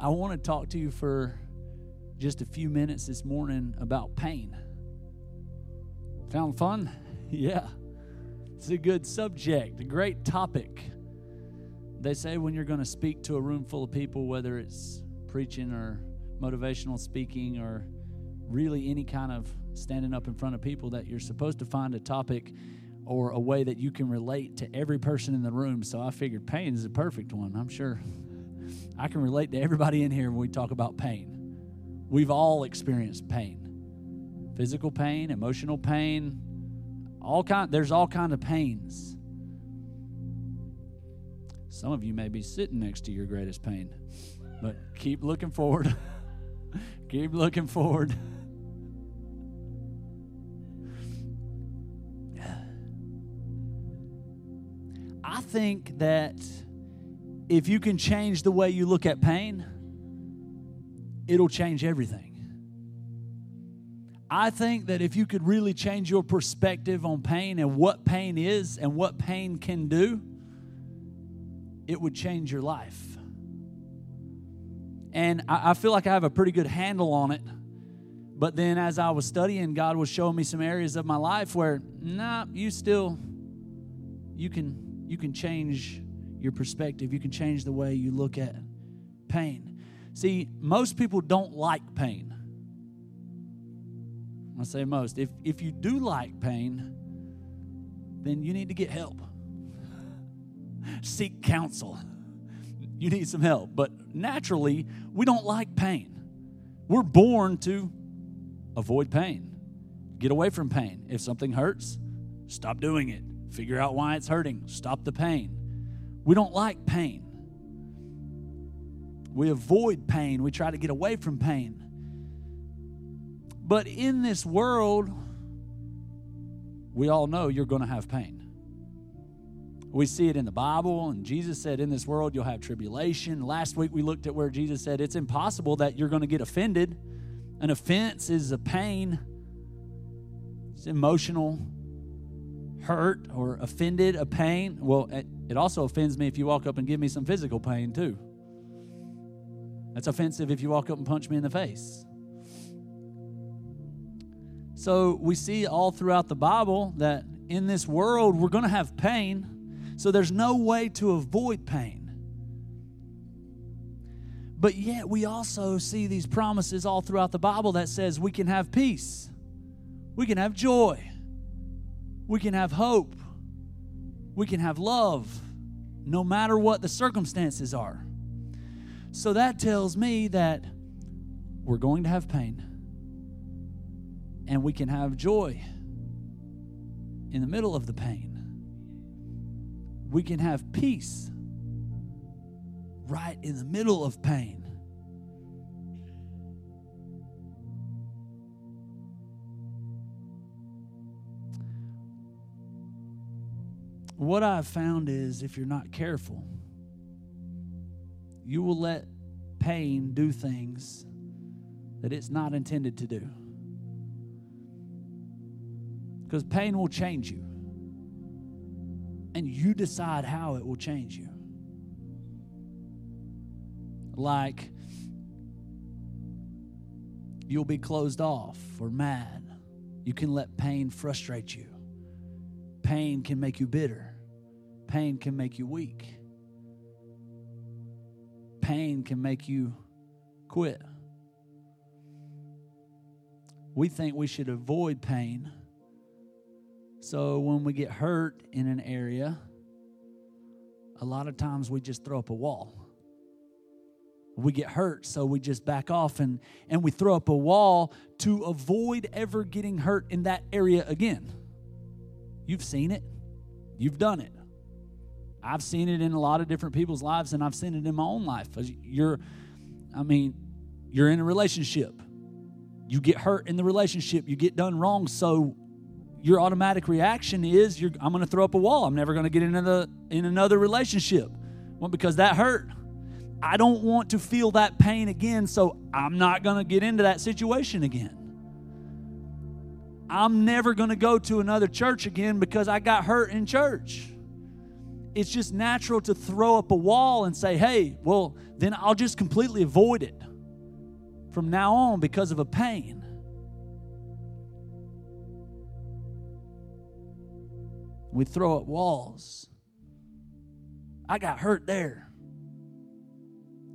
I want to talk to you for just a few minutes this morning about pain. Found fun? Yeah. It's a good subject, a great topic. They say when you're going to speak to a room full of people, whether it's preaching or motivational speaking or really any kind of standing up in front of people, that you're supposed to find a topic or a way that you can relate to every person in the room. So I figured pain is a perfect one. I'm sure I can relate to everybody in here when we talk about pain. We've all experienced pain. Physical pain, emotional pain, all kind there's all kind of pains. Some of you may be sitting next to your greatest pain. But keep looking forward. keep looking forward. I think that if you can change the way you look at pain, it'll change everything. I think that if you could really change your perspective on pain and what pain is and what pain can do, it would change your life. And I, feel like I have a pretty good handle on it. But then as I was studying, God was showing me some areas of my life where, nah, you still, you can, you can change your perspective. You can change the way you look at pain. See, most people don't like pain. I say most. If, if you do like pain, then you need to get help. Seek counsel. You need some help. But naturally, we don't like pain. We're born to avoid pain, get away from pain. If something hurts, stop doing it. Figure out why it's hurting, stop the pain. We don't like pain. We avoid pain. We try to get away from pain. But in this world, we all know you're going to have pain. We see it in the Bible, and Jesus said, In this world, you'll have tribulation. Last week, we looked at where Jesus said, It's impossible that you're going to get offended. An offense is a pain, it's emotional hurt or offended, a pain. Well, it also offends me if you walk up and give me some physical pain, too. That's offensive if you walk up and punch me in the face. So we see all throughout the Bible that in this world we're going to have pain. So there's no way to avoid pain. But yet we also see these promises all throughout the Bible that says we can have peace. We can have joy. We can have hope we can have love no matter what the circumstances are. So that tells me that we're going to have pain and we can have joy in the middle of the pain. We can have peace right in the middle of pain. What I've found is if you're not careful, you will let pain do things that it's not intended to do. Because pain will change you, and you decide how it will change you. Like, you'll be closed off or mad. You can let pain frustrate you. Pain can make you bitter. Pain can make you weak. Pain can make you quit. We think we should avoid pain. So when we get hurt in an area, a lot of times we just throw up a wall. We get hurt, so we just back off and, and we throw up a wall to avoid ever getting hurt in that area again. You've seen it, you've done it. I've seen it in a lot of different people's lives, and I've seen it in my own life. You're, I mean, you're in a relationship. You get hurt in the relationship. You get done wrong. So your automatic reaction is, I'm going to throw up a wall. I'm never going to get into the, in another relationship. Well, because that hurt. I don't want to feel that pain again, so I'm not going to get into that situation again. I'm never going to go to another church again because I got hurt in church. It's just natural to throw up a wall and say, hey, well, then I'll just completely avoid it from now on because of a pain. We throw up walls. I got hurt there.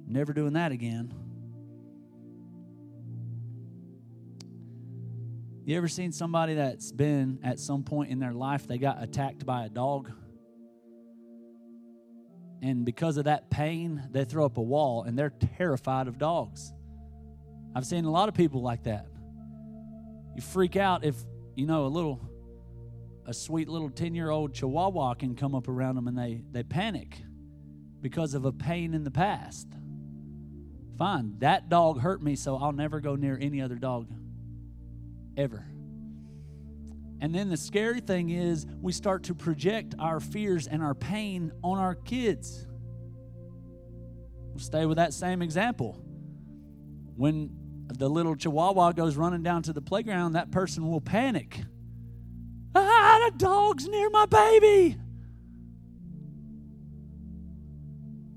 Never doing that again. You ever seen somebody that's been at some point in their life, they got attacked by a dog? And because of that pain, they throw up a wall and they're terrified of dogs. I've seen a lot of people like that. You freak out if, you know, a little, a sweet little 10 year old chihuahua can come up around them and they, they panic because of a pain in the past. Fine, that dog hurt me, so I'll never go near any other dog ever. And then the scary thing is, we start to project our fears and our pain on our kids. We'll stay with that same example. When the little chihuahua goes running down to the playground, that person will panic. Ah, the dog's near my baby.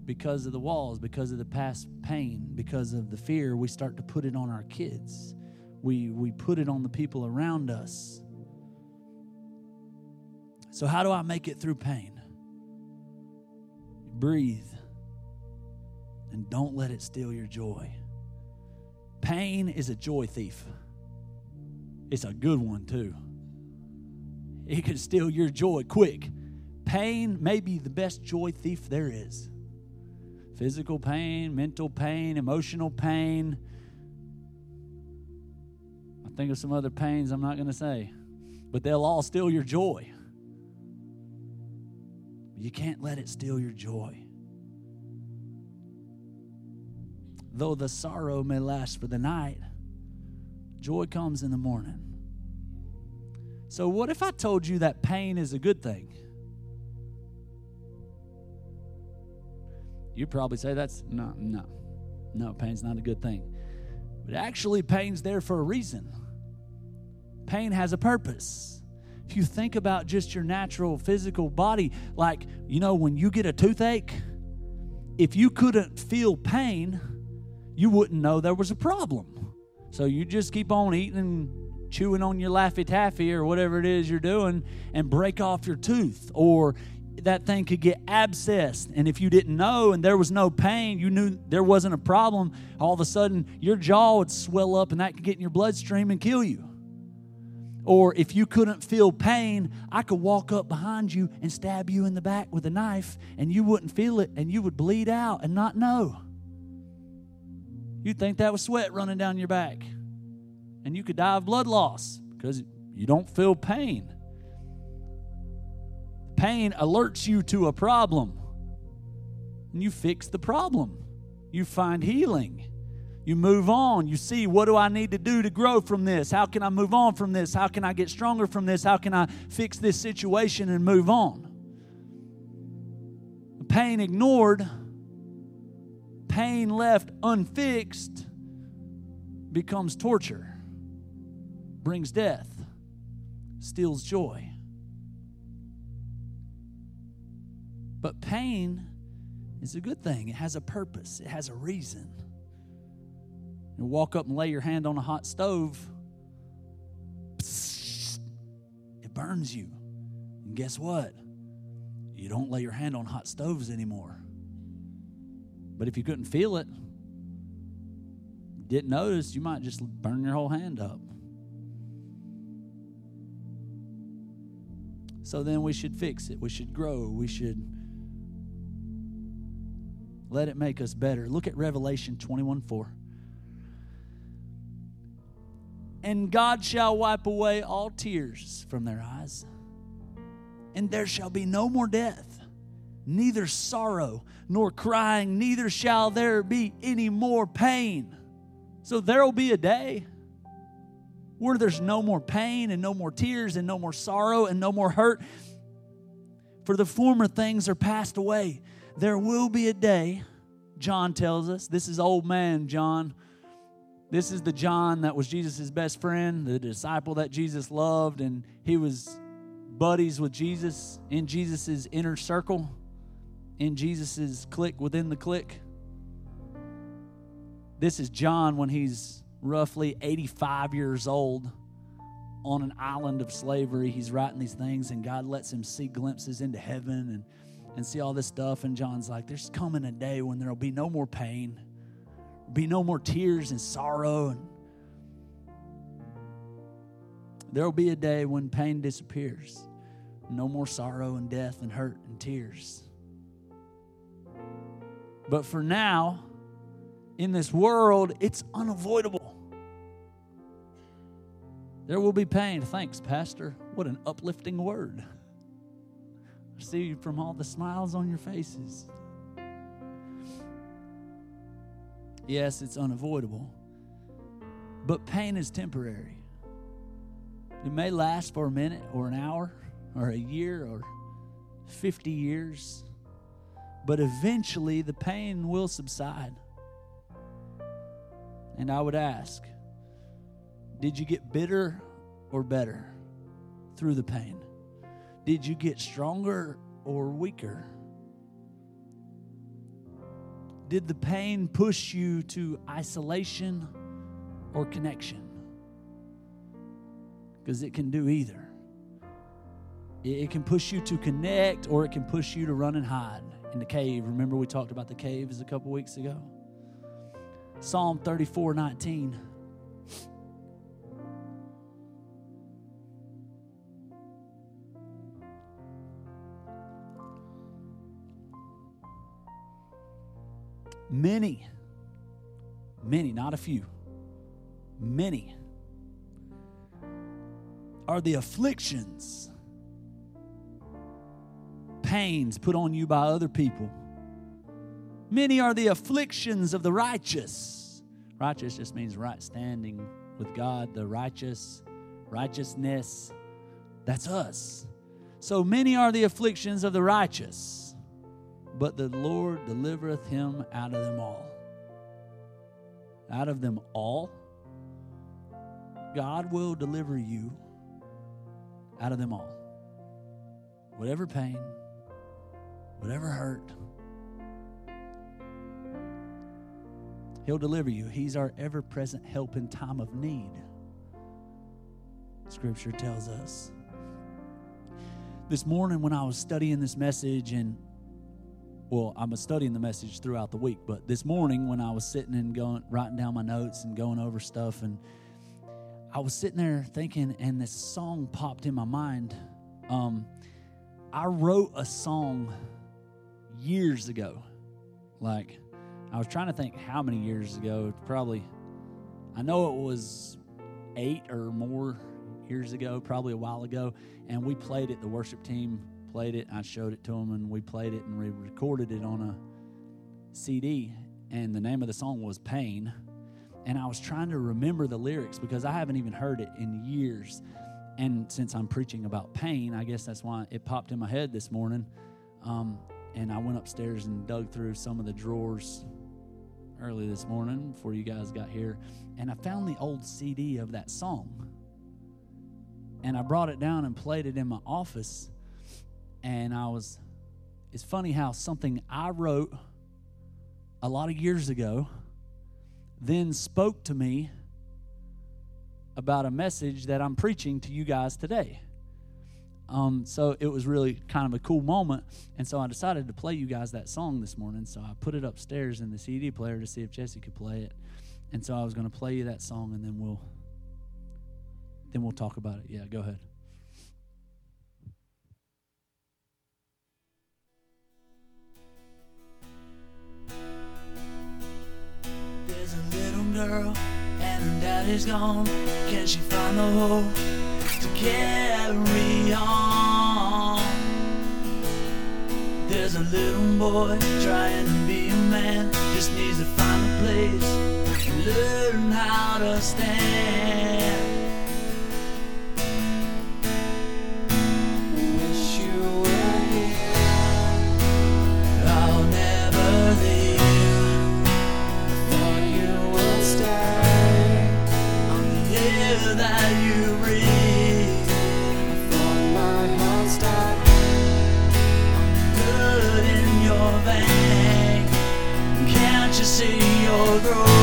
Because of the walls, because of the past pain, because of the fear, we start to put it on our kids. We, we put it on the people around us. So, how do I make it through pain? Breathe and don't let it steal your joy. Pain is a joy thief. It's a good one, too. It can steal your joy quick. Pain may be the best joy thief there is. Physical pain, mental pain, emotional pain. I think of some other pains I'm not going to say, but they'll all steal your joy. You can't let it steal your joy. Though the sorrow may last for the night, joy comes in the morning. So, what if I told you that pain is a good thing? You'd probably say that's no, no, no, pain's not a good thing. But actually, pain's there for a reason. Pain has a purpose. If you think about just your natural physical body, like, you know, when you get a toothache, if you couldn't feel pain, you wouldn't know there was a problem. So you just keep on eating and chewing on your Laffy Taffy or whatever it is you're doing and break off your tooth. Or that thing could get abscessed. And if you didn't know and there was no pain, you knew there wasn't a problem, all of a sudden your jaw would swell up and that could get in your bloodstream and kill you. Or if you couldn't feel pain, I could walk up behind you and stab you in the back with a knife and you wouldn't feel it and you would bleed out and not know. You'd think that was sweat running down your back. And you could die of blood loss because you don't feel pain. Pain alerts you to a problem. And you fix the problem. You find healing. You move on. You see, what do I need to do to grow from this? How can I move on from this? How can I get stronger from this? How can I fix this situation and move on? Pain ignored pain left unfixed becomes torture, brings death, steals joy. But pain is a good thing, it has a purpose, it has a reason. You walk up and lay your hand on a hot stove, it burns you. And guess what? You don't lay your hand on hot stoves anymore. But if you couldn't feel it, didn't notice, you might just burn your whole hand up. So then we should fix it. We should grow. We should let it make us better. Look at Revelation 21 4. And God shall wipe away all tears from their eyes, and there shall be no more death neither sorrow nor crying, neither shall there be any more pain. So there will be a day where there's no more pain and no more tears and no more sorrow and no more hurt. For the former things are passed away. There will be a day, John tells us. This is old man John. This is the John that was Jesus' best friend, the disciple that Jesus loved, and he was buddies with Jesus in Jesus' inner circle. in Jesus's clique within the clique. This is John when he's roughly 85 years old on an island of slavery. He's writing these things, and God lets him see glimpses into heaven and, and see all this stuff. And John's like, There's coming a day when there'll be no more pain, be no more tears and sorrow. And there'll be a day when pain disappears, no more sorrow and death and hurt and tears. But for now, in this world, it's unavoidable. There will be pain. Thanks, Pastor. What an uplifting word. I see from all the smiles on your faces. Yes, it's unavoidable, but pain is temporary. It may last for a minute or an hour or a year or 50 years, but eventually the pain will subside. And I would ask, did you get bitter or better through the pain? Did you get stronger or weaker? Did the pain push you to isolation or connection? Because it can do either. It can push you to connect or it can push you to run and hide in the cave. Remember, we talked about the caves a couple weeks ago? Psalm 34 19. Many, many, not a few, many are the afflictions, pains put on you by other people Many are the afflictions of the righteous. Righteous just means right standing with God, the righteous, righteousness. That's us. So many are the afflictions of the righteous, but the Lord delivereth him out of them all. Out of them all, God will deliver you out of them all. Whatever pain, whatever hurt, He'll deliver you. He's our ever present help in time of need. Scripture tells us. This morning, when I was studying this message, and well, I'm studying the message throughout the week, but this morning, when I was sitting and going, writing down my notes and going over stuff, and I was sitting there thinking, and this song popped in my mind. Um, I wrote a song years ago, like I was trying to think how many years ago. Probably, I know it was eight or more years ago, probably a while ago. And we played it. The worship team played it. I showed it to him, and we played it and we recorded it on a CD. And the name of the song was Pain. And I was trying to remember the lyrics because I haven't even heard it in years. And since I'm preaching about pain, I guess that's why it popped in my head this morning. Um, and I went upstairs and dug through some of the drawers early this morning before you guys got here, and I found the old CD of that song. And I brought it down and played it in my office. And I was, it's funny how something I wrote a lot of years ago then spoke to me about a message that I'm preaching to you guys today. Um, so it was really kind of a cool moment. And so I decided to play you guys that song this morning. So I put it upstairs in the CD player to see if Jesse could play it. And so I was going to play you that song and then we'll then we'll talk about it. Yeah, go ahead. Girl and daddy's gone. Can she find the hope? To carry on. There's a little boy trying to be a man, just needs to find a place and learn how to stand. that you read, my heart in your vein. Can't you see your growth?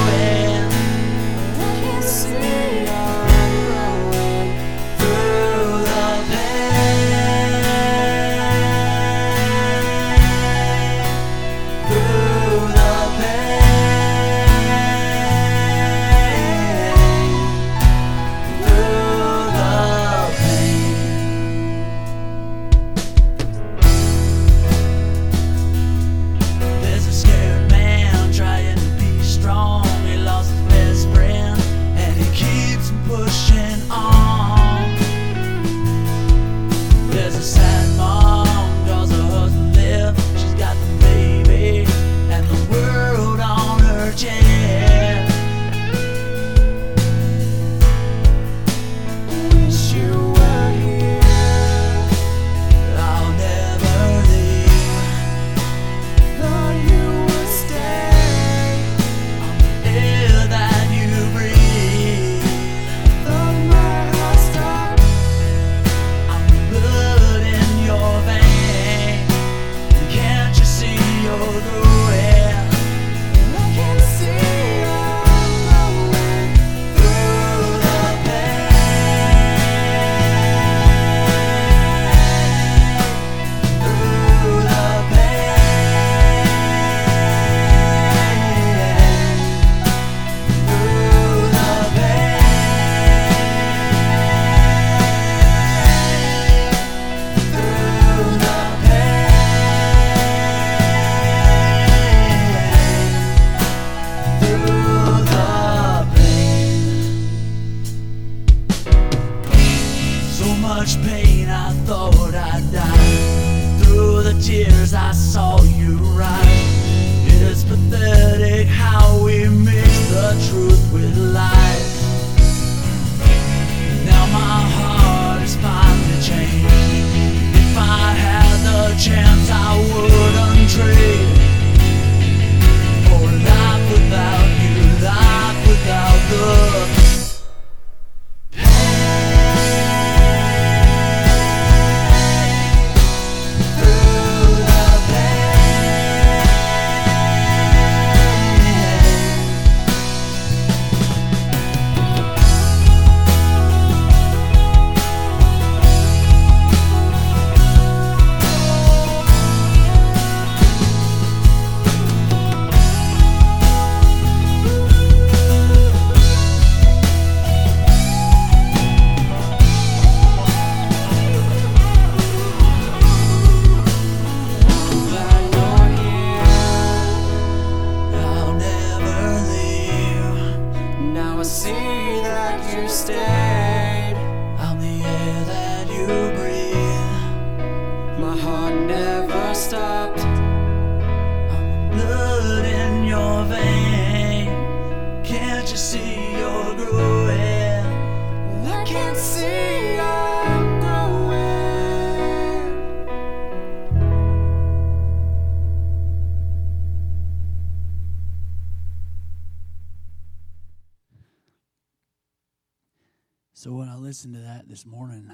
Listened to that this morning,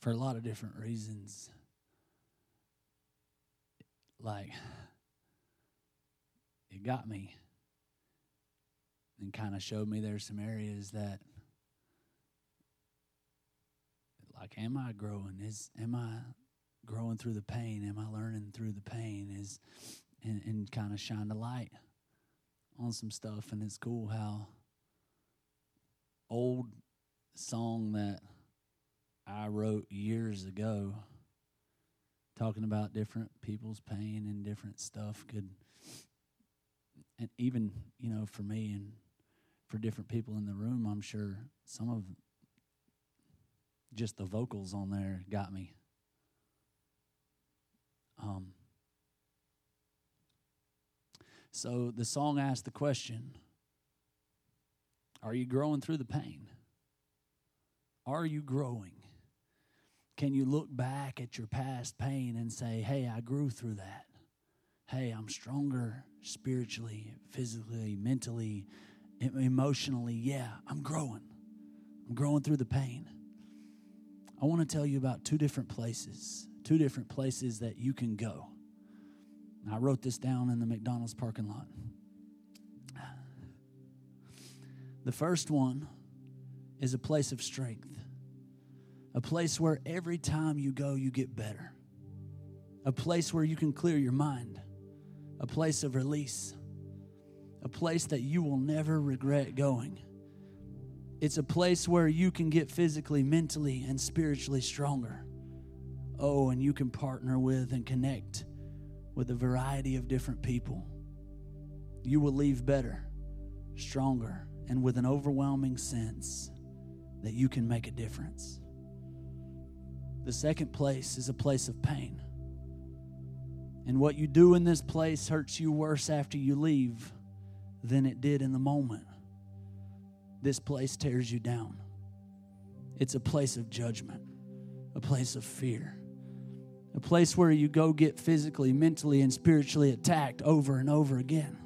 for a lot of different reasons, like it got me and kind of showed me there's some areas that like am I growing? Is am I growing through the pain? Am I learning through the pain? Is and, and kind of shine a light on some stuff and it's cool how old song that I wrote years ago talking about different people's pain and different stuff could and even you know for me and for different people in the room I'm sure some of just the vocals on there got me um so the song asked the question are you growing through the pain? Are you growing? Can you look back at your past pain and say, hey, I grew through that? Hey, I'm stronger spiritually, physically, mentally, emotionally. Yeah, I'm growing. I'm growing through the pain. I want to tell you about two different places, two different places that you can go. I wrote this down in the McDonald's parking lot. The first one is a place of strength, a place where every time you go, you get better, a place where you can clear your mind, a place of release, a place that you will never regret going. It's a place where you can get physically, mentally, and spiritually stronger. Oh, and you can partner with and connect with a variety of different people. You will leave better, stronger, and with an overwhelming sense that you can make a difference. The second place is a place of pain. And what you do in this place hurts you worse after you leave than it did in the moment. This place tears you down. It's a place of judgment, a place of fear, a place where you go get physically, mentally, and spiritually attacked over and over again.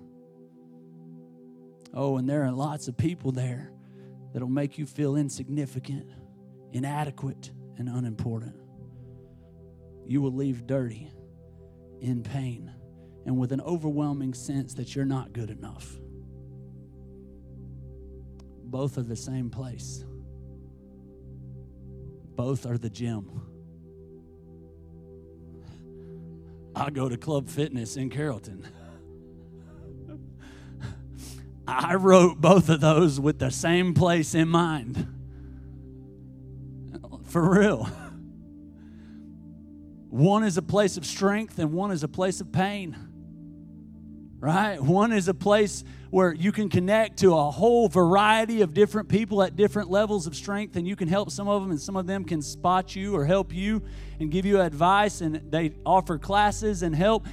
Oh, and there are lots of people there that'll make you feel insignificant, inadequate, and unimportant. You will leave dirty, in pain, and with an overwhelming sense that you're not good enough. Both are the same place, both are the gym. I go to Club Fitness in Carrollton. I wrote both of those with the same place in mind. For real. One is a place of strength and one is a place of pain. Right? One is a place where you can connect to a whole variety of different people at different levels of strength, and you can help some of them, and some of them can spot you or help you and give you advice, and they offer classes and help.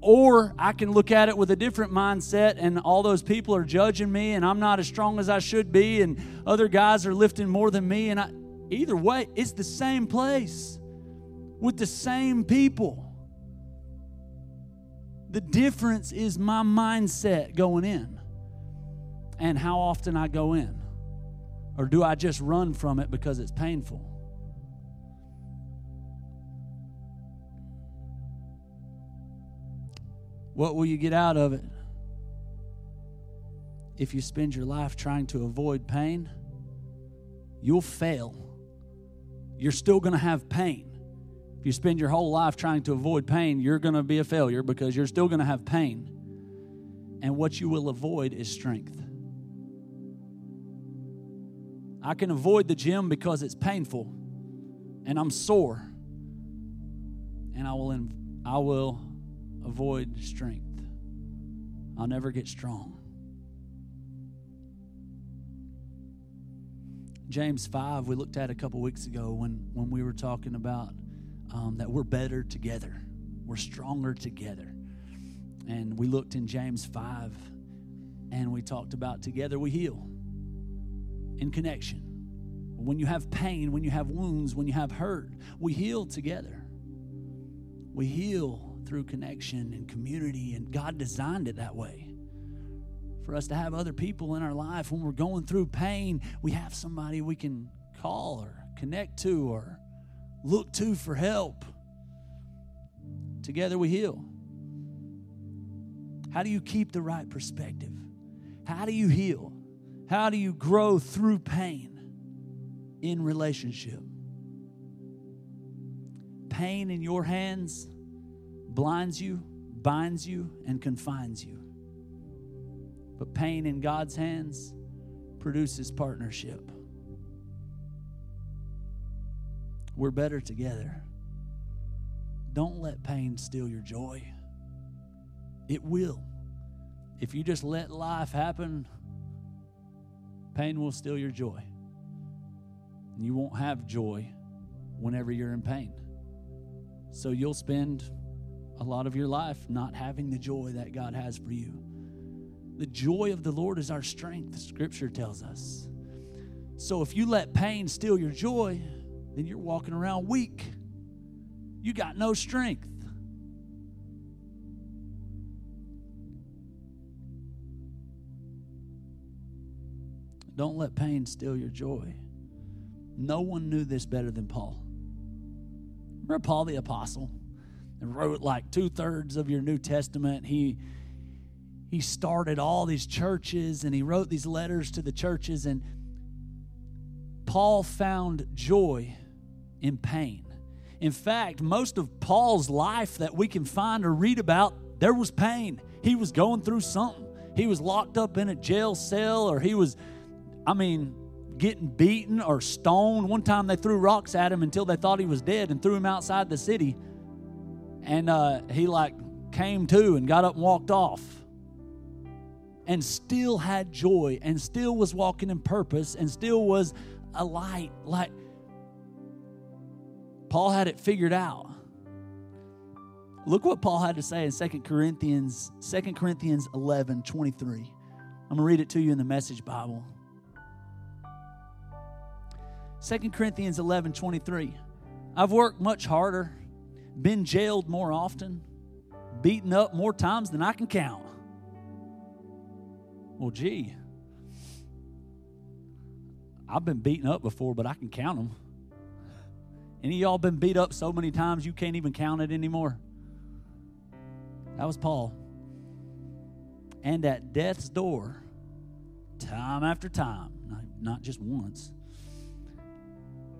Or I can look at it with a different mindset, and all those people are judging me, and I'm not as strong as I should be, and other guys are lifting more than me. And I, either way, it's the same place with the same people. The difference is my mindset going in and how often I go in. Or do I just run from it because it's painful? What will you get out of it? If you spend your life trying to avoid pain, you'll fail. You're still going to have pain. If you spend your whole life trying to avoid pain, you're going to be a failure because you're still going to have pain. And what you will avoid is strength. I can avoid the gym because it's painful and I'm sore. And I will I will avoid strength. I'll never get strong. James 5, we looked at a couple weeks ago when, when we were talking about um, that we're better together, we're stronger together. And we looked in James 5 and we talked about together we heal in connection. When you have pain, when you have wounds, when you have hurt, we heal together. We heal through connection and community, and God designed it that way. For us to have other people in our life when we're going through pain, we have somebody we can call or connect to or look to for help. Together we heal. How do you keep the right perspective? How do you heal? How do you grow through pain in relationship? Pain in your hands blinds you, binds you, and confines you. But pain in God's hands produces partnership. We're better together. Don't let pain steal your joy. It will. If you just let life happen, pain will steal your joy. And you won't have joy whenever you're in pain. So you'll spend a lot of your life not having the joy that God has for you. The joy of the Lord is our strength, scripture tells us. So if you let pain steal your joy, then you're walking around weak. You got no strength. Don't let pain steal your joy. No one knew this better than Paul. Remember Paul the apostle? And wrote like two thirds of your New Testament. He he started all these churches and he wrote these letters to the churches and Paul found joy in pain. In fact, most of Paul's life that we can find or read about, there was pain. He was going through something. He was locked up in a jail cell or he was I mean, getting beaten or stoned. One time they threw rocks at him until they thought he was dead and threw him outside the city. And uh, he like came to and got up and walked off and still had joy and still was walking in purpose and still was a light. Like Paul had it figured out. Look what Paul had to say in 2 Corinthians, 2 Corinthians 11, 23. I'm going to read it to you in the message Bible. 2 Corinthians 11, 23. I've worked much harder, been jailed more often, beaten up more times than I can count. Well, gee, I've been beaten up before, but I can count them. Any of y'all been beat up so many times you can't even count it anymore? That was Paul. And at death's door, time after time, not just once,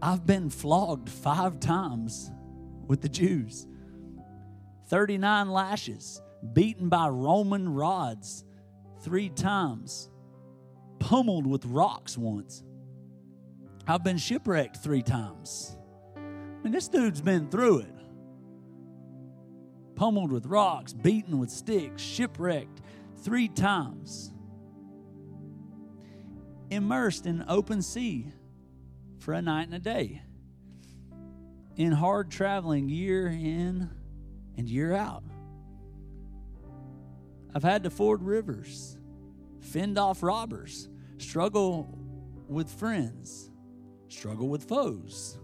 I've been flogged five times with the Jews, 39 lashes, beaten by Roman rods, three times, pummeled with rocks once. I've been shipwrecked three times. I mean, this dude's been through it. Pummeled with rocks, beaten with sticks, shipwrecked three times. Immersed in open sea for a night and a day. In hard traveling year in and year out. I've had to ford rivers, fend off robbers, struggle with friends, struggle with foes.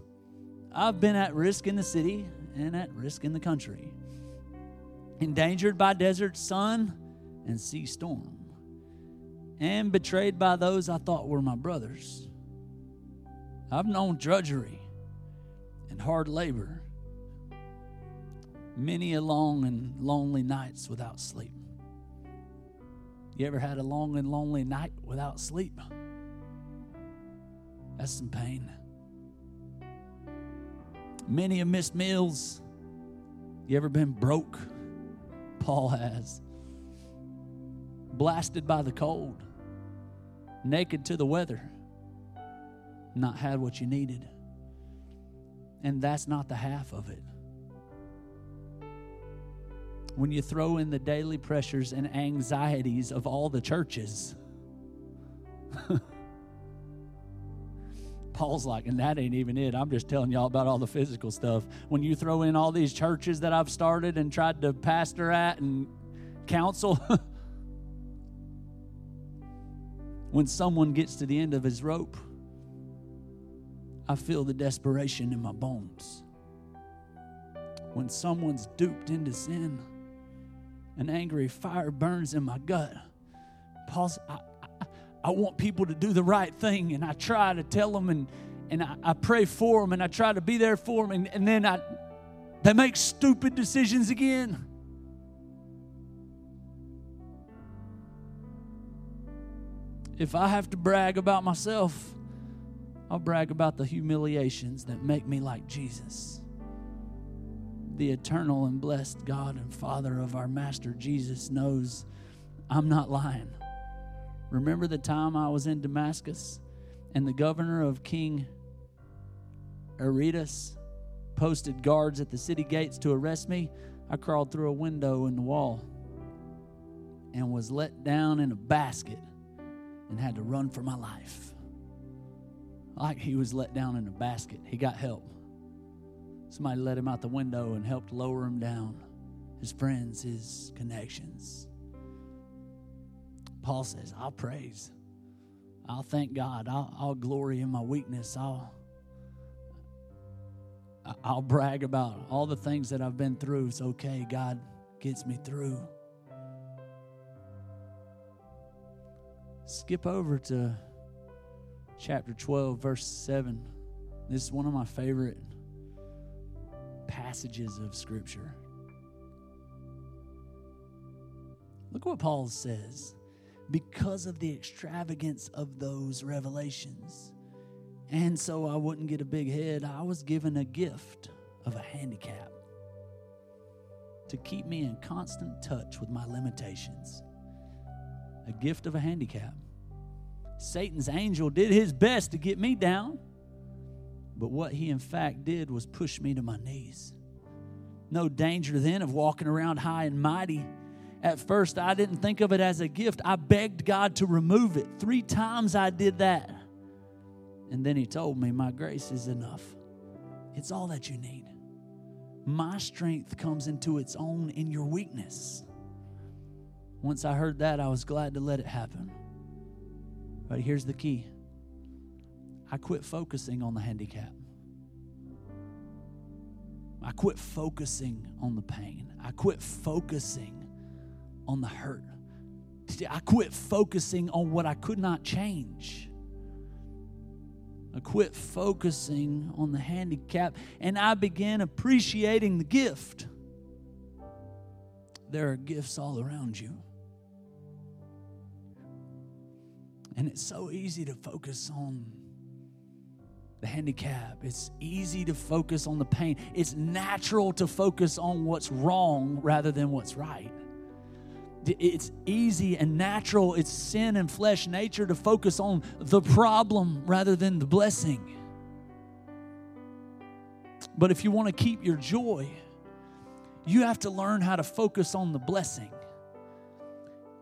I've been at risk in the city and at risk in the country, endangered by desert sun and sea storm, and betrayed by those I thought were my brothers. I've known drudgery and hard labor, many a long and lonely nights without sleep. You ever had a long and lonely night without sleep? That's some pain. Many have missed meals. You ever been broke? Paul has. Blasted by the cold, naked to the weather, not had what you needed. And that's not the half of it when you throw in the daily pressures and anxieties of all the churches. Paul's like, and that ain't even it. I'm just telling y'all about all the physical stuff. When you throw in all these churches that I've started and tried to pastor at and counsel, when someone gets to the end of his rope, I feel the desperation in my bones. When someone's duped into sin, an angry fire burns in my gut. Paul's, I, I, I, want people to do the right thing, and I try to tell them, and, and I, I pray for them, and I try to be there for them, and, and then I, they make stupid decisions again. If I have to brag about myself, I'll brag about the humiliations that make me like Jesus the eternal and blessed God and Father of our Master Jesus knows I'm not lying. Remember the time I was in Damascus and the governor of King Aretas posted guards at the city gates to arrest me? I crawled through a window in the wall and was let down in a basket and had to run for my life. Like he was let down in a basket. He got help. Somebody let him out the window and helped lower him down. His friends, his connections. Paul says, I'll praise. I'll thank God. I'll, I'll glory in my weakness. I'll, I'll brag about all the things that I've been through. It's okay. God gets me through. Skip over to chapter 12, verse 7. This is one of my favorite passages of Scripture. Look what Paul says. Because of the extravagance of those revelations. And so I wouldn't get a big head, I was given a gift of a handicap to keep me in constant touch with my limitations. A gift of a handicap. Satan's angel did his best to get me down, but what he in fact did was push me to my knees. No danger then of walking around high and mighty. At first, I didn't think of it as a gift. I begged God to remove it. Three times I did that. And then He told me, My grace is enough. It's all that you need. My strength comes into its own in your weakness. Once I heard that, I was glad to let it happen. But here's the key I quit focusing on the handicap. I quit focusing on the pain. I quit focusing on the hurt. I quit focusing on what I could not change. I quit focusing on the handicap and I began appreciating the gift. There are gifts all around you. And it's so easy to focus on the handicap. It's easy to focus on the pain. It's natural to focus on what's wrong rather than what's right. It's easy and natural. It's sin and flesh nature to focus on the problem rather than the blessing. But if you want to keep your joy, you have to learn how to focus on the blessing.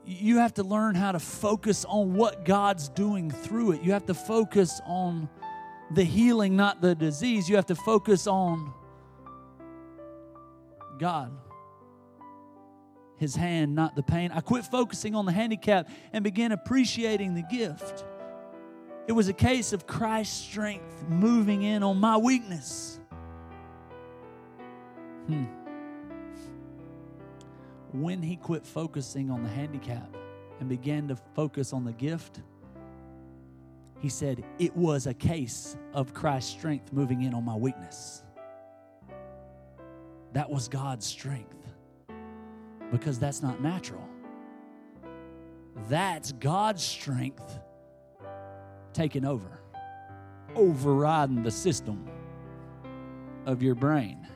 You have to learn how to focus on what God's doing through it. You have to focus on the healing, not the disease. You have to focus on God, His hand, not the pain. I quit focusing on the handicap and began appreciating the gift. It was a case of Christ's strength moving in on my weakness. Hmm. When he quit focusing on the handicap and began to focus on the gift, he said, It was a case of Christ's strength moving in on my weakness. That was God's strength because that's not natural. That's God's strength taking over, overriding the system of your brain.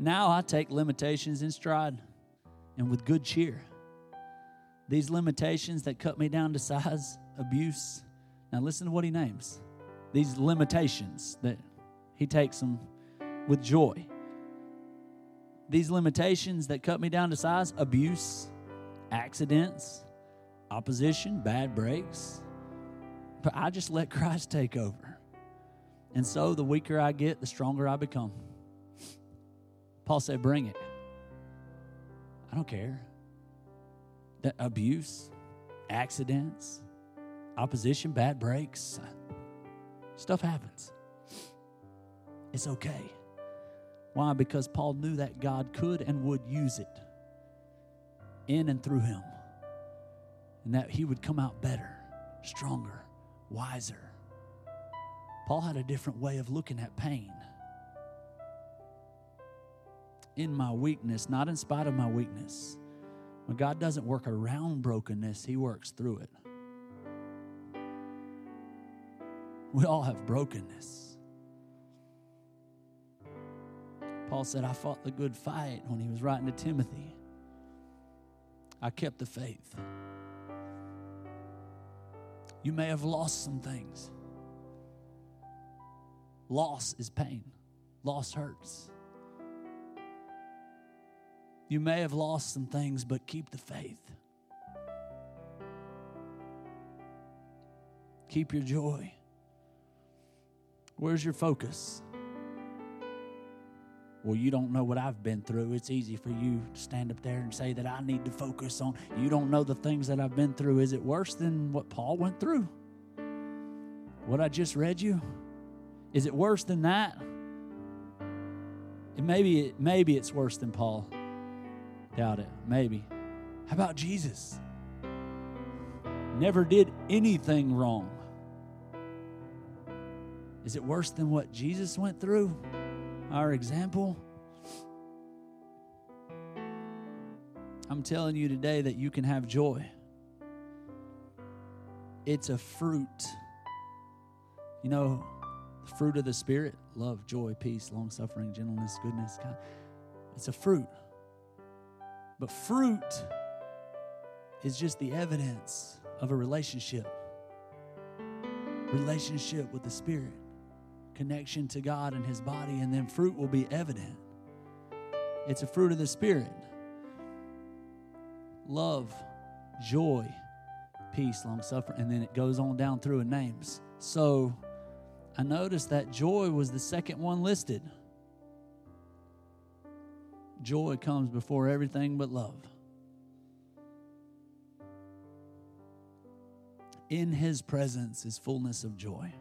Now I take limitations in stride and with good cheer these limitations that cut me down to size, abuse. Now, listen to what he names these limitations that he takes them with joy. These limitations that cut me down to size, abuse, accidents, opposition, bad breaks. But I just let Christ take over. And so the weaker I get, the stronger I become. Paul said, Bring it. I don't care abuse, accidents, opposition, bad breaks. Uh, stuff happens. It's okay. Why? Because Paul knew that God could and would use it in and through him, and that he would come out better, stronger, wiser. Paul had a different way of looking at pain. In my weakness, not in spite of my weakness. When God doesn't work around brokenness, He works through it. We all have brokenness. Paul said, I fought the good fight when he was writing to Timothy. I kept the faith. You may have lost some things. Loss is pain, loss hurts. You may have lost some things, but keep the faith. Keep your joy. Where's your focus? Well, you don't know what I've been through. It's easy for you to stand up there and say that I need to focus on. You don't know the things that I've been through. Is it worse than what Paul went through? What I just read you? Is it worse than that? And maybe maybe it's worse than Paul. Doubt it. Maybe. How about Jesus? Never did anything wrong. Is it worse than what Jesus went through? Our example? I'm telling you today that you can have joy. It's a fruit. You know, the fruit of the Spirit love, joy, peace, long suffering, gentleness, goodness. God. It's a fruit. But fruit is just the evidence of a relationship relationship with the Spirit, connection to God and His body, and then fruit will be evident. It's a fruit of the Spirit love, joy, peace, long suffering, and then it goes on down through in names. So I noticed that joy was the second one listed. Joy comes before everything but love. In his presence is fullness of joy.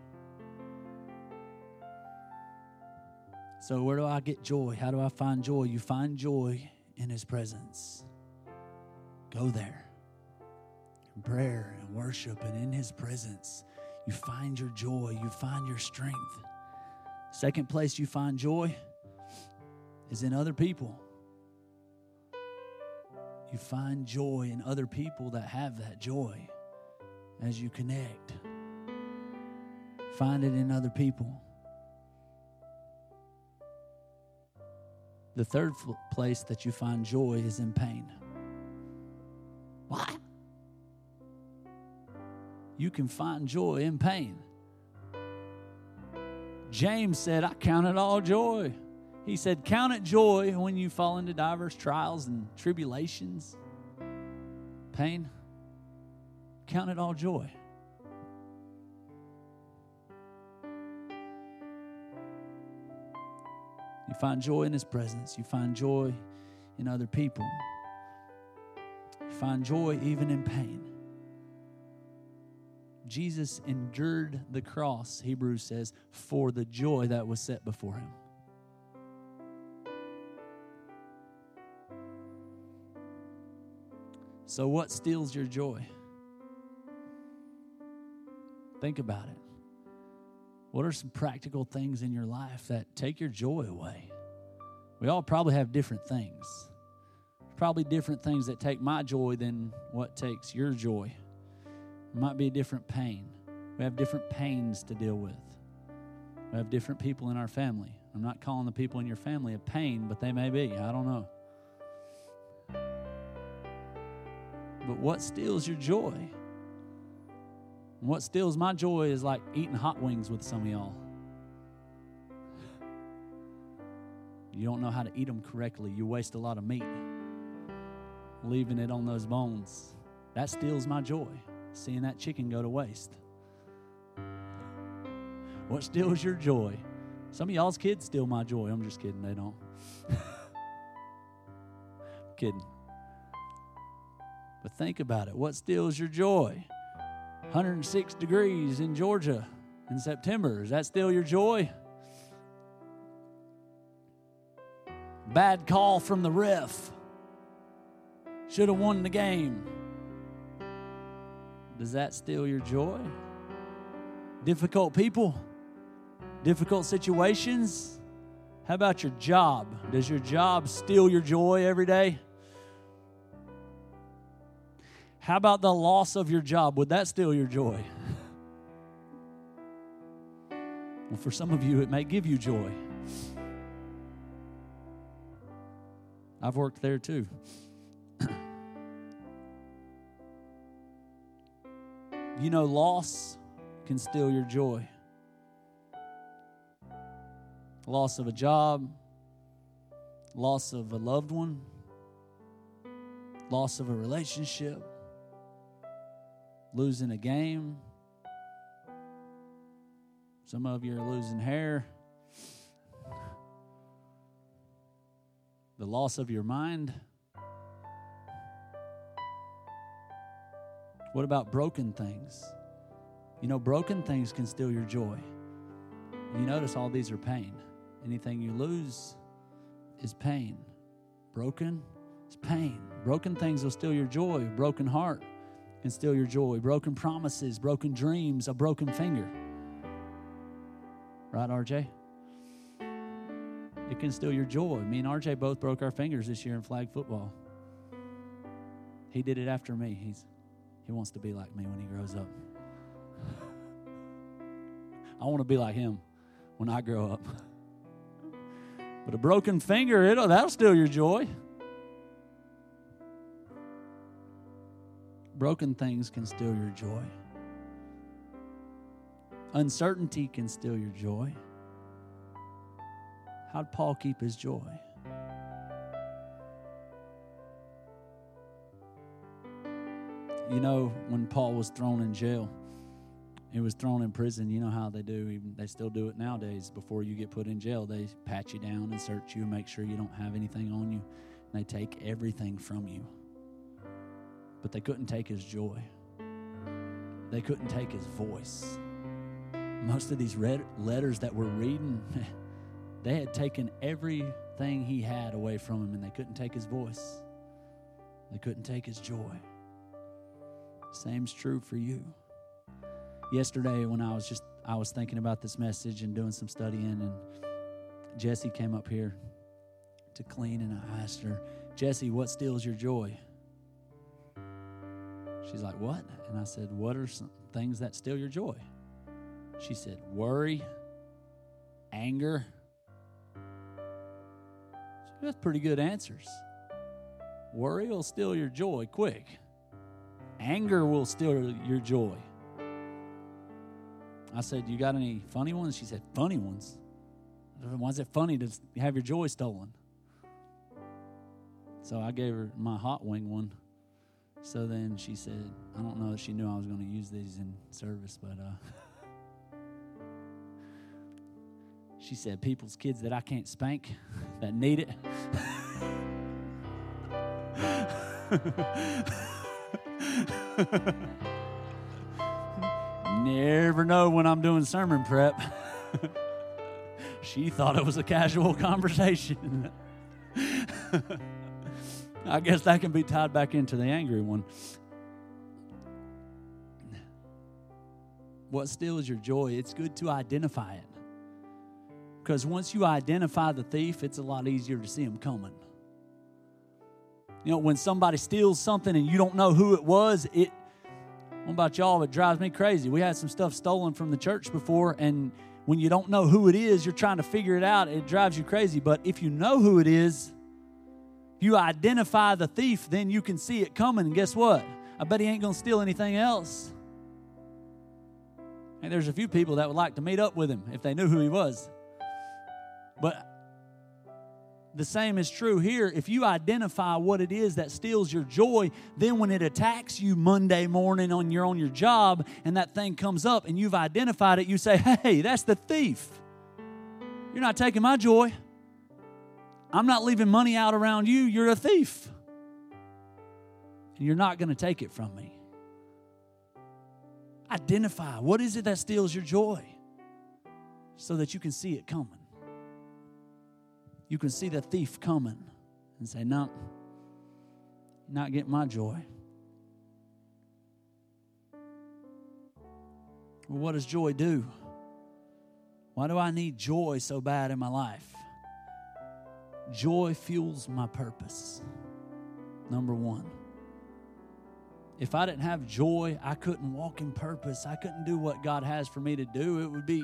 So, where do I get joy? How do I find joy? You find joy in his presence. Go there. In prayer and worship and in his presence, you find your joy, you find your strength. Second place you find joy is in other people. You find joy in other people that have that joy as you connect. Find it in other people. The third place that you find joy is in pain. What? You can find joy in pain. James said, I count it all joy. He said, Count it joy when you fall into diverse trials and tribulations, pain. Count it all joy. You find joy in His presence, you find joy in other people, you find joy even in pain. Jesus endured the cross, Hebrews says, for the joy that was set before him. So, what steals your joy? Think about it. What are some practical things in your life that take your joy away? We all probably have different things. Probably different things that take my joy than what takes your joy. It might be a different pain. We have different pains to deal with. We have different people in our family. I'm not calling the people in your family a pain, but they may be. I don't know. But what steals your joy? what steals my joy is like eating hot wings with some of y'all. You don't know how to eat them correctly. You waste a lot of meat, leaving it on those bones. That steals my joy seeing that chicken go to waste. What steals your joy? Some of y'all's kids steal my joy. I'm just kidding, they don't. kidding. But think about it. What steals your joy? 106 degrees in Georgia in September. Is that still your joy? Bad call from the ref. Should have won the game. Does that steal your joy? Difficult people? Difficult situations? How about your job? Does your job steal your joy every day? How about the loss of your job? Would that steal your joy? Well, for some of you, it may give you joy. I've worked there too. You know, loss can steal your joy. Loss of a job, loss of a loved one, loss of a relationship, losing a game. Some of you are losing hair. The loss of your mind. What about broken things? You know, broken things can steal your joy. You notice all these are pain. Anything you lose is pain. Broken is pain. Broken things will steal your joy. Broken heart can steal your joy. Broken promises, broken dreams, a broken finger. Right, RJ? It can steal your joy. Me and RJ both broke our fingers this year in flag football. He did it after me. He's he wants to be like me when he grows up. I want to be like him when I grow up. But a broken finger, it'll that'll steal your joy. Broken things can steal your joy. Uncertainty can steal your joy. How'd Paul keep his joy? You know, when Paul was thrown in jail, he was thrown in prison. You know how they do, even they still do it nowadays. Before you get put in jail, they pat you down and search you, and make sure you don't have anything on you. And they take everything from you. But they couldn't take his joy. They couldn't take his voice. Most of these red letters that we're reading, they had taken everything he had away from him, and they couldn't take his voice. They couldn't take his joy. Same's true for you. Yesterday, when I was just I was thinking about this message and doing some studying, and Jesse came up here to clean, and I asked her, Jesse, what steals your joy? She's like, What? And I said, What are some things that steal your joy? She said, Worry, anger. That's pretty good answers. Worry will steal your joy quick. Anger will steal your joy. I said, You got any funny ones? She said, Funny ones? Why is it funny to have your joy stolen? So I gave her my hot wing one. So then she said, I don't know if she knew I was going to use these in service, but uh, she said, People's kids that I can't spank, that need it. Never know when I'm doing sermon prep. she thought it was a casual conversation. I guess that can be tied back into the angry one. What steals your joy? It's good to identify it. Because once you identify the thief, it's a lot easier to see him coming. You know, when somebody steals something and you don't know who it was, it what about y'all? It drives me crazy. We had some stuff stolen from the church before, and when you don't know who it is, you're trying to figure it out. It drives you crazy. But if you know who it is, you identify the thief, then you can see it coming. And guess what? I bet he ain't going to steal anything else. And there's a few people that would like to meet up with him if they knew who he was. But the same is true here. If you identify what it is that steals your joy, then when it attacks you Monday morning on you're on your job and that thing comes up and you've identified it, you say, "Hey, that's the thief. You're not taking my joy. I'm not leaving money out around you. You're a thief. And you're not going to take it from me." Identify what is it that steals your joy so that you can see it coming you can see the thief coming and say, No, not getting my joy. Well, what does joy do? Why do I need joy so bad in my life? Joy fuels my purpose. Number one. If I didn't have joy, I couldn't walk in purpose. I couldn't do what God has for me to do. It would be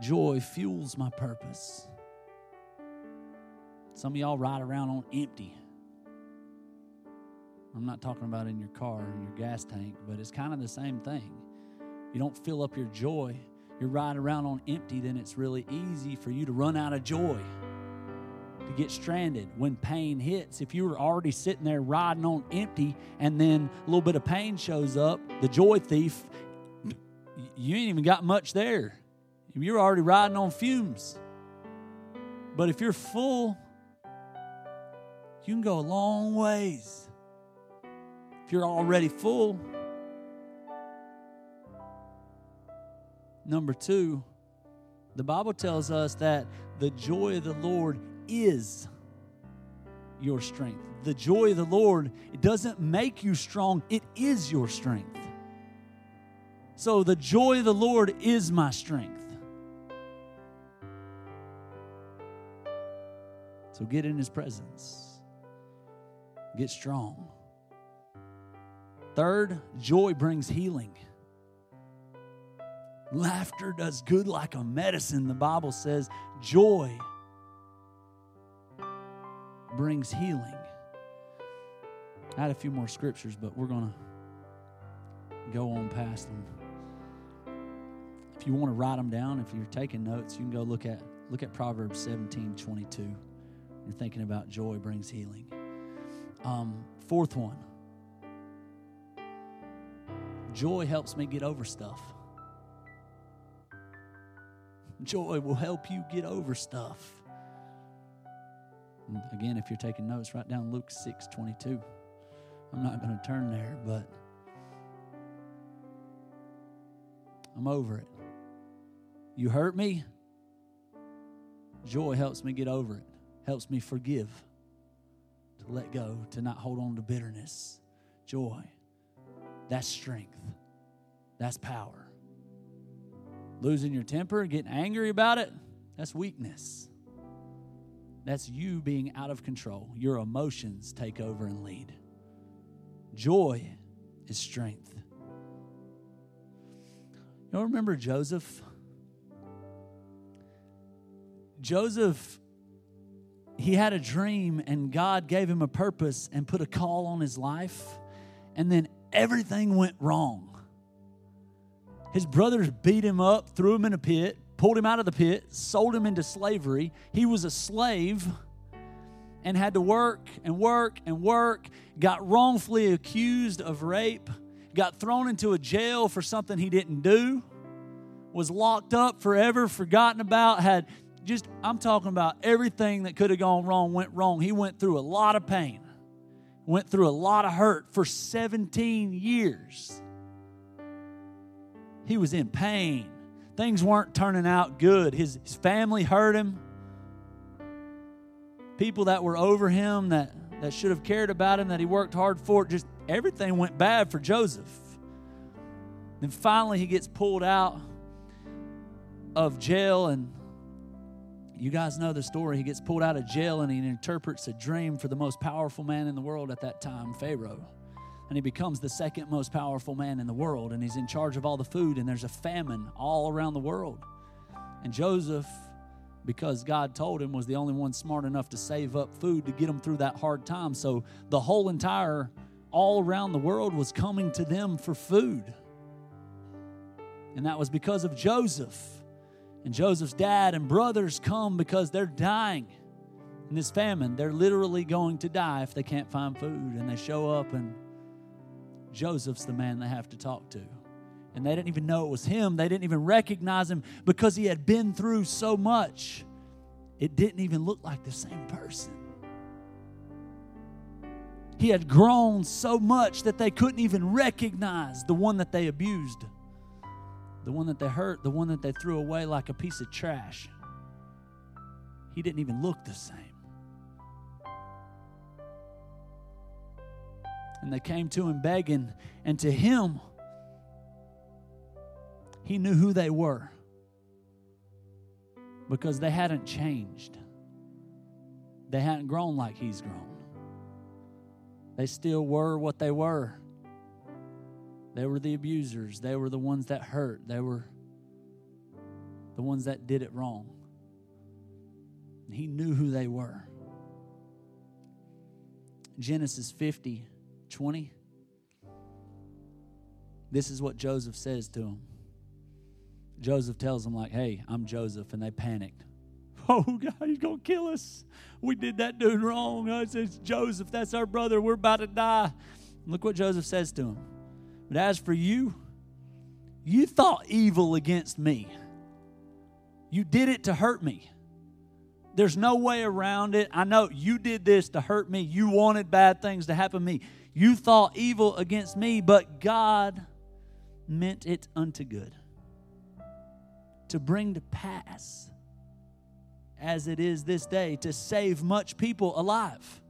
Joy fuels my purpose. Some of y'all ride around on empty. I'm not talking about in your car or your gas tank, but it's kind of the same thing. You don't fill up your joy, you're riding around on empty, then it's really easy for you to run out of joy, to get stranded when pain hits. If you were already sitting there riding on empty and then a little bit of pain shows up, the joy thief, you ain't even got much there. You're already riding on fumes. But if you're full, you can go a long ways. If you're already full, number two, the Bible tells us that the joy of the Lord is your strength. The joy of the Lord, it doesn't make you strong, it is your strength. So the joy of the Lord is my strength. So get in his presence. Get strong. Third, joy brings healing. Laughter does good like a medicine. The Bible says joy brings healing. I had a few more scriptures, but we're going to go on past them. If you want to write them down, if you're taking notes, you can go look at look at Proverbs 17, 22. You're thinking about joy brings healing. Um, fourth one. Joy helps me get over stuff. Joy will help you get over stuff. And again, if you're taking notes, write down Luke 6 22. I'm not going to turn there, but I'm over it. You hurt me? Joy helps me get over it, helps me forgive, to let go, to not hold on to bitterness. Joy, that's strength, that's power. Losing your temper, getting angry about it, that's weakness. That's you being out of control. Your emotions take over and lead. Joy is strength. You don't remember Joseph? Joseph, he had a dream and God gave him a purpose and put a call on his life, and then everything went wrong. His brothers beat him up, threw him in a pit, pulled him out of the pit, sold him into slavery. He was a slave and had to work and work and work, got wrongfully accused of rape, got thrown into a jail for something he didn't do, was locked up forever, forgotten about, had just, I'm talking about everything that could have gone wrong went wrong. He went through a lot of pain, went through a lot of hurt for 17 years. He was in pain. Things weren't turning out good. His, his family hurt him. People that were over him, that, that should have cared about him, that he worked hard for, just everything went bad for Joseph. Then finally, he gets pulled out of jail and you guys know the story. He gets pulled out of jail and he interprets a dream for the most powerful man in the world at that time, Pharaoh. And he becomes the second most powerful man in the world. And he's in charge of all the food, and there's a famine all around the world. And Joseph, because God told him, was the only one smart enough to save up food to get him through that hard time. So the whole entire, all around the world was coming to them for food. And that was because of Joseph. And Joseph's dad and brothers come because they're dying in this famine. They're literally going to die if they can't find food. And they show up, and Joseph's the man they have to talk to. And they didn't even know it was him, they didn't even recognize him because he had been through so much. It didn't even look like the same person. He had grown so much that they couldn't even recognize the one that they abused the one that they hurt, the one that they threw away like a piece of trash. He didn't even look the same. And they came to him begging, and to him, he knew who they were because they hadn't changed. They hadn't grown like he's grown. They still were what they were. They were the abusers. They were the ones that hurt. They were the ones that did it wrong. And he knew who they were. Genesis 50 20. This is what Joseph says to him. Joseph tells them, like, hey, I'm Joseph, and they panicked. Oh, God, he's going to kill us. We did that dude wrong. I said, Joseph, that's our brother. We're about to die. Look what Joseph says to him. But as for you, you thought evil against me. You did it to hurt me. There's no way around it. I know you did this to hurt me. You wanted bad things to happen to me. You thought evil against me, but God meant it unto good to bring to pass as it is this day to save much people alive.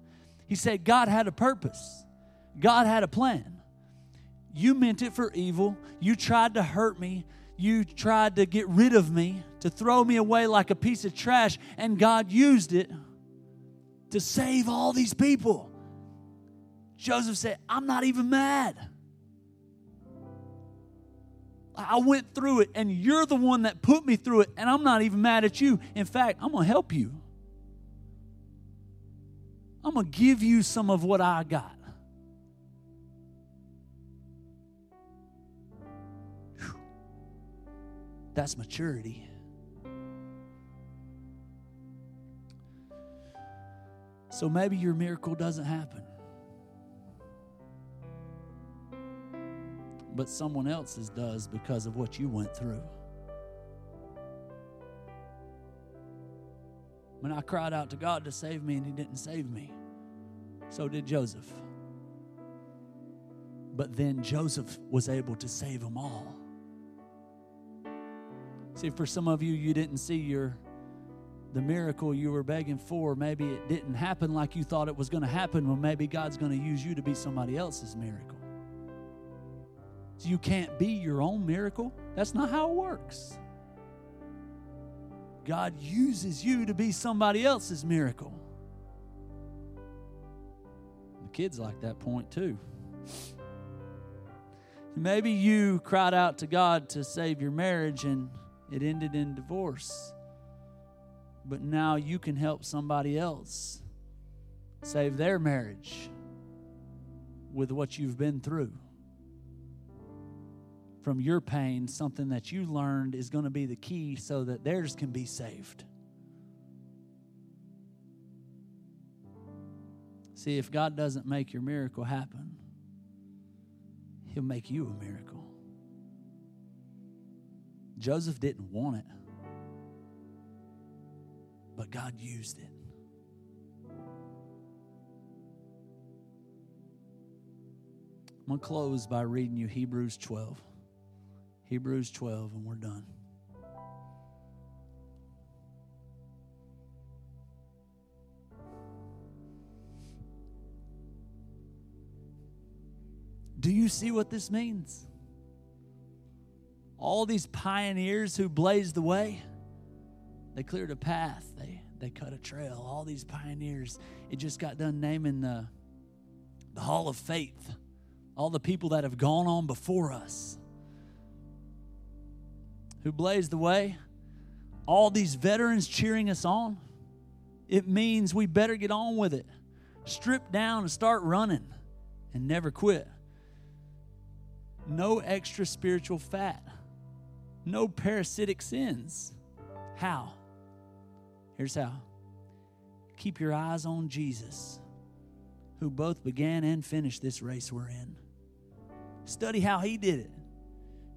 He said God had a purpose, God had a plan. You meant it for evil. You tried to hurt me. You tried to get rid of me, to throw me away like a piece of trash, and God used it to save all these people. Joseph said, I'm not even mad. I went through it, and you're the one that put me through it, and I'm not even mad at you. In fact, I'm going to help you. I'm going to give you some of what I got. Whew. That's maturity. So maybe your miracle doesn't happen. But someone else's does because of what you went through. When I cried out to God to save me and He didn't save me, so did Joseph. But then Joseph was able to save them all. See, for some of you, you didn't see your the miracle you were begging for. Maybe it didn't happen like you thought it was going to happen. Well, maybe God's going to use you to be somebody else's miracle. So you can't be your own miracle. That's not how it works. God uses you to be somebody else's miracle. The kids like that point too. Maybe you cried out to God to save your marriage and it ended in divorce. But now you can help somebody else save their marriage with what you've been through from your pain something that you learned is going to be the key so that theirs can be saved. See, if God doesn't make your miracle happen, He'll make you a miracle. Joseph didn't want it, but God used it. I'm going to close by reading you Hebrews 12. Hebrews 12, and we're done. Do you see what this means? All these pioneers who blazed the way, they cleared a path, they, they cut a trail. All these pioneers, it just got done naming the, the Hall of Faith, all the people that have gone on before us who blazed the way, all these veterans cheering us on, it means we better get on with it. Strip down and start running and never quit. No extra spiritual fat, no parasitic sins. How? Here's how keep your eyes on Jesus, who both began and finished this race we're in. Study how he did it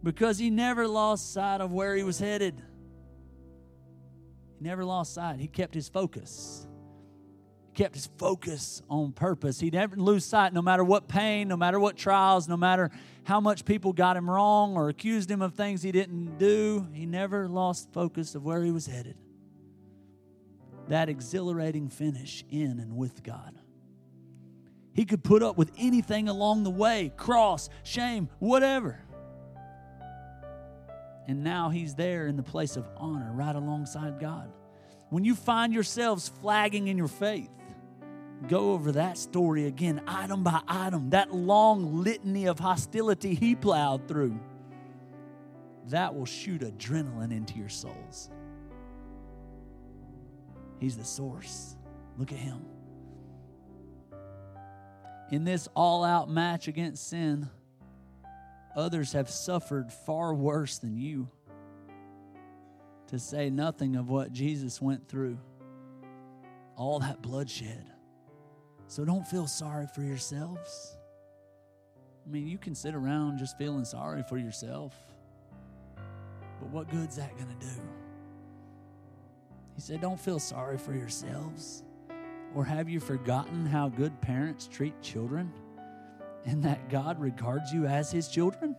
because he never lost sight of where he was headed. He never lost sight. He kept his focus. He kept his focus on purpose. He never lose sight no matter what pain, no matter what trials, no matter how much people got him wrong or accused him of things he didn't do. He never lost focus of where he was headed. That exhilarating finish in and with God. He could put up with anything along the way cross, shame, whatever. And now he's there in the place of honor right alongside God. When you find yourselves flagging in your faith, go over that story again, item by item, that long litany of hostility he plowed through. That will shoot adrenaline into your souls. He's the source. Look at him. In this all out match against sin, Others have suffered far worse than you, to say nothing of what Jesus went through all that bloodshed. So don't feel sorry for yourselves. I mean, you can sit around just feeling sorry for yourself, but what good's that going to do? He said, Don't feel sorry for yourselves. Or have you forgotten how good parents treat children? And that God regards you as his children?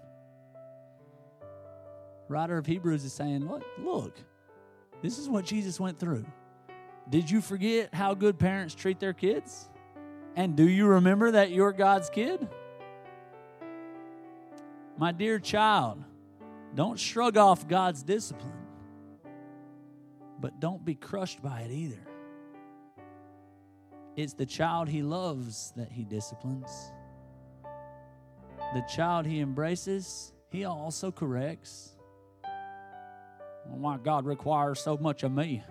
Writer of Hebrews is saying, look, look, this is what Jesus went through. Did you forget how good parents treat their kids? And do you remember that you're God's kid? My dear child, don't shrug off God's discipline, but don't be crushed by it either. It's the child he loves that he disciplines. The child he embraces, he also corrects. Why God requires so much of me?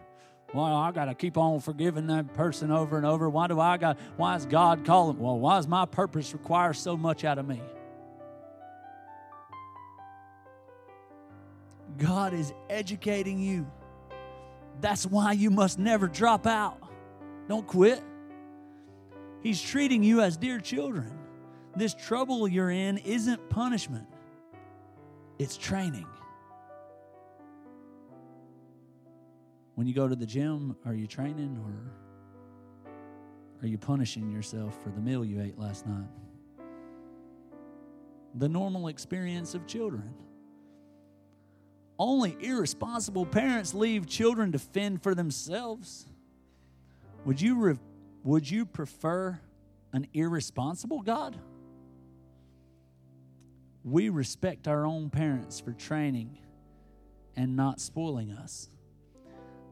Well, I got to keep on forgiving that person over and over. Why do I got? Why is God calling? Well, why does my purpose require so much out of me? God is educating you. That's why you must never drop out. Don't quit. He's treating you as dear children. This trouble you're in isn't punishment, it's training. When you go to the gym, are you training or are you punishing yourself for the meal you ate last night? The normal experience of children. Only irresponsible parents leave children to fend for themselves. Would you, re- would you prefer an irresponsible God? We respect our own parents for training and not spoiling us.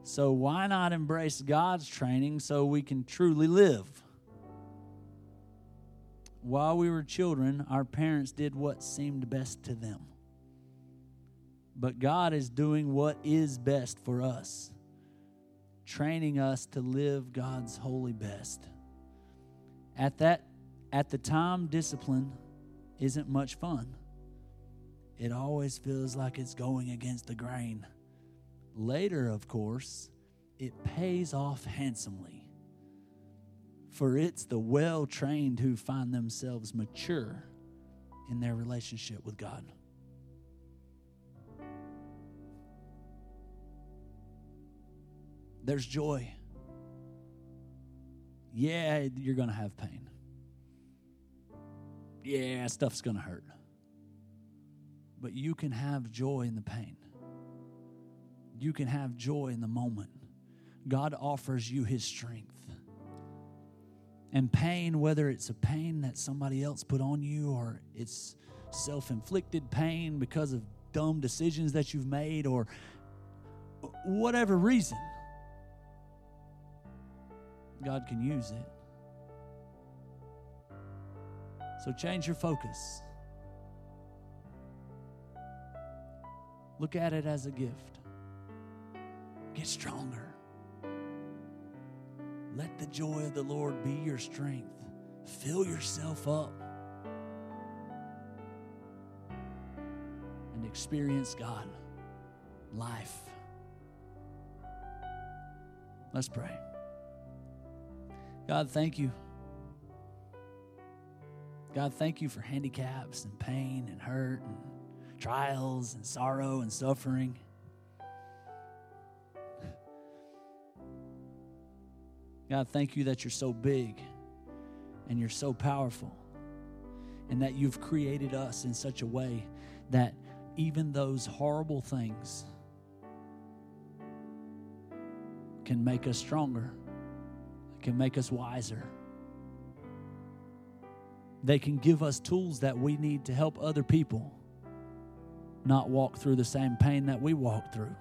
So, why not embrace God's training so we can truly live? While we were children, our parents did what seemed best to them. But God is doing what is best for us, training us to live God's holy best. At that at the time discipline isn't much fun. It always feels like it's going against the grain. Later, of course, it pays off handsomely. For it's the well trained who find themselves mature in their relationship with God. There's joy. Yeah, you're going to have pain. Yeah, stuff's going to hurt. But you can have joy in the pain. You can have joy in the moment. God offers you his strength. And pain, whether it's a pain that somebody else put on you or it's self inflicted pain because of dumb decisions that you've made or whatever reason, God can use it. So change your focus. Look at it as a gift. Get stronger. Let the joy of the Lord be your strength. Fill yourself up and experience God, life. Let's pray. God, thank you. God, thank you for handicaps and pain and hurt and trials and sorrow and suffering. God, thank you that you're so big and you're so powerful and that you've created us in such a way that even those horrible things can make us stronger, can make us wiser. They can give us tools that we need to help other people not walk through the same pain that we walk through.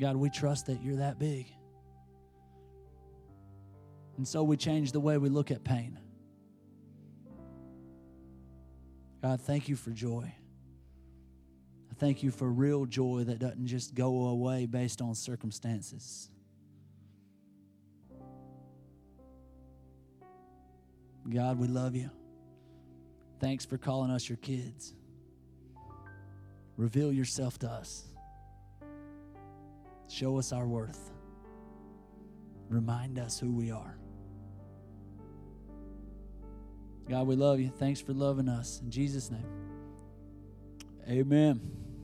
God, we trust that you're that big. And so we change the way we look at pain. God, thank you for joy. I thank you for real joy that doesn't just go away based on circumstances. God, we love you. Thanks for calling us your kids. Reveal yourself to us. Show us our worth. Remind us who we are. God, we love you. Thanks for loving us. In Jesus' name, amen.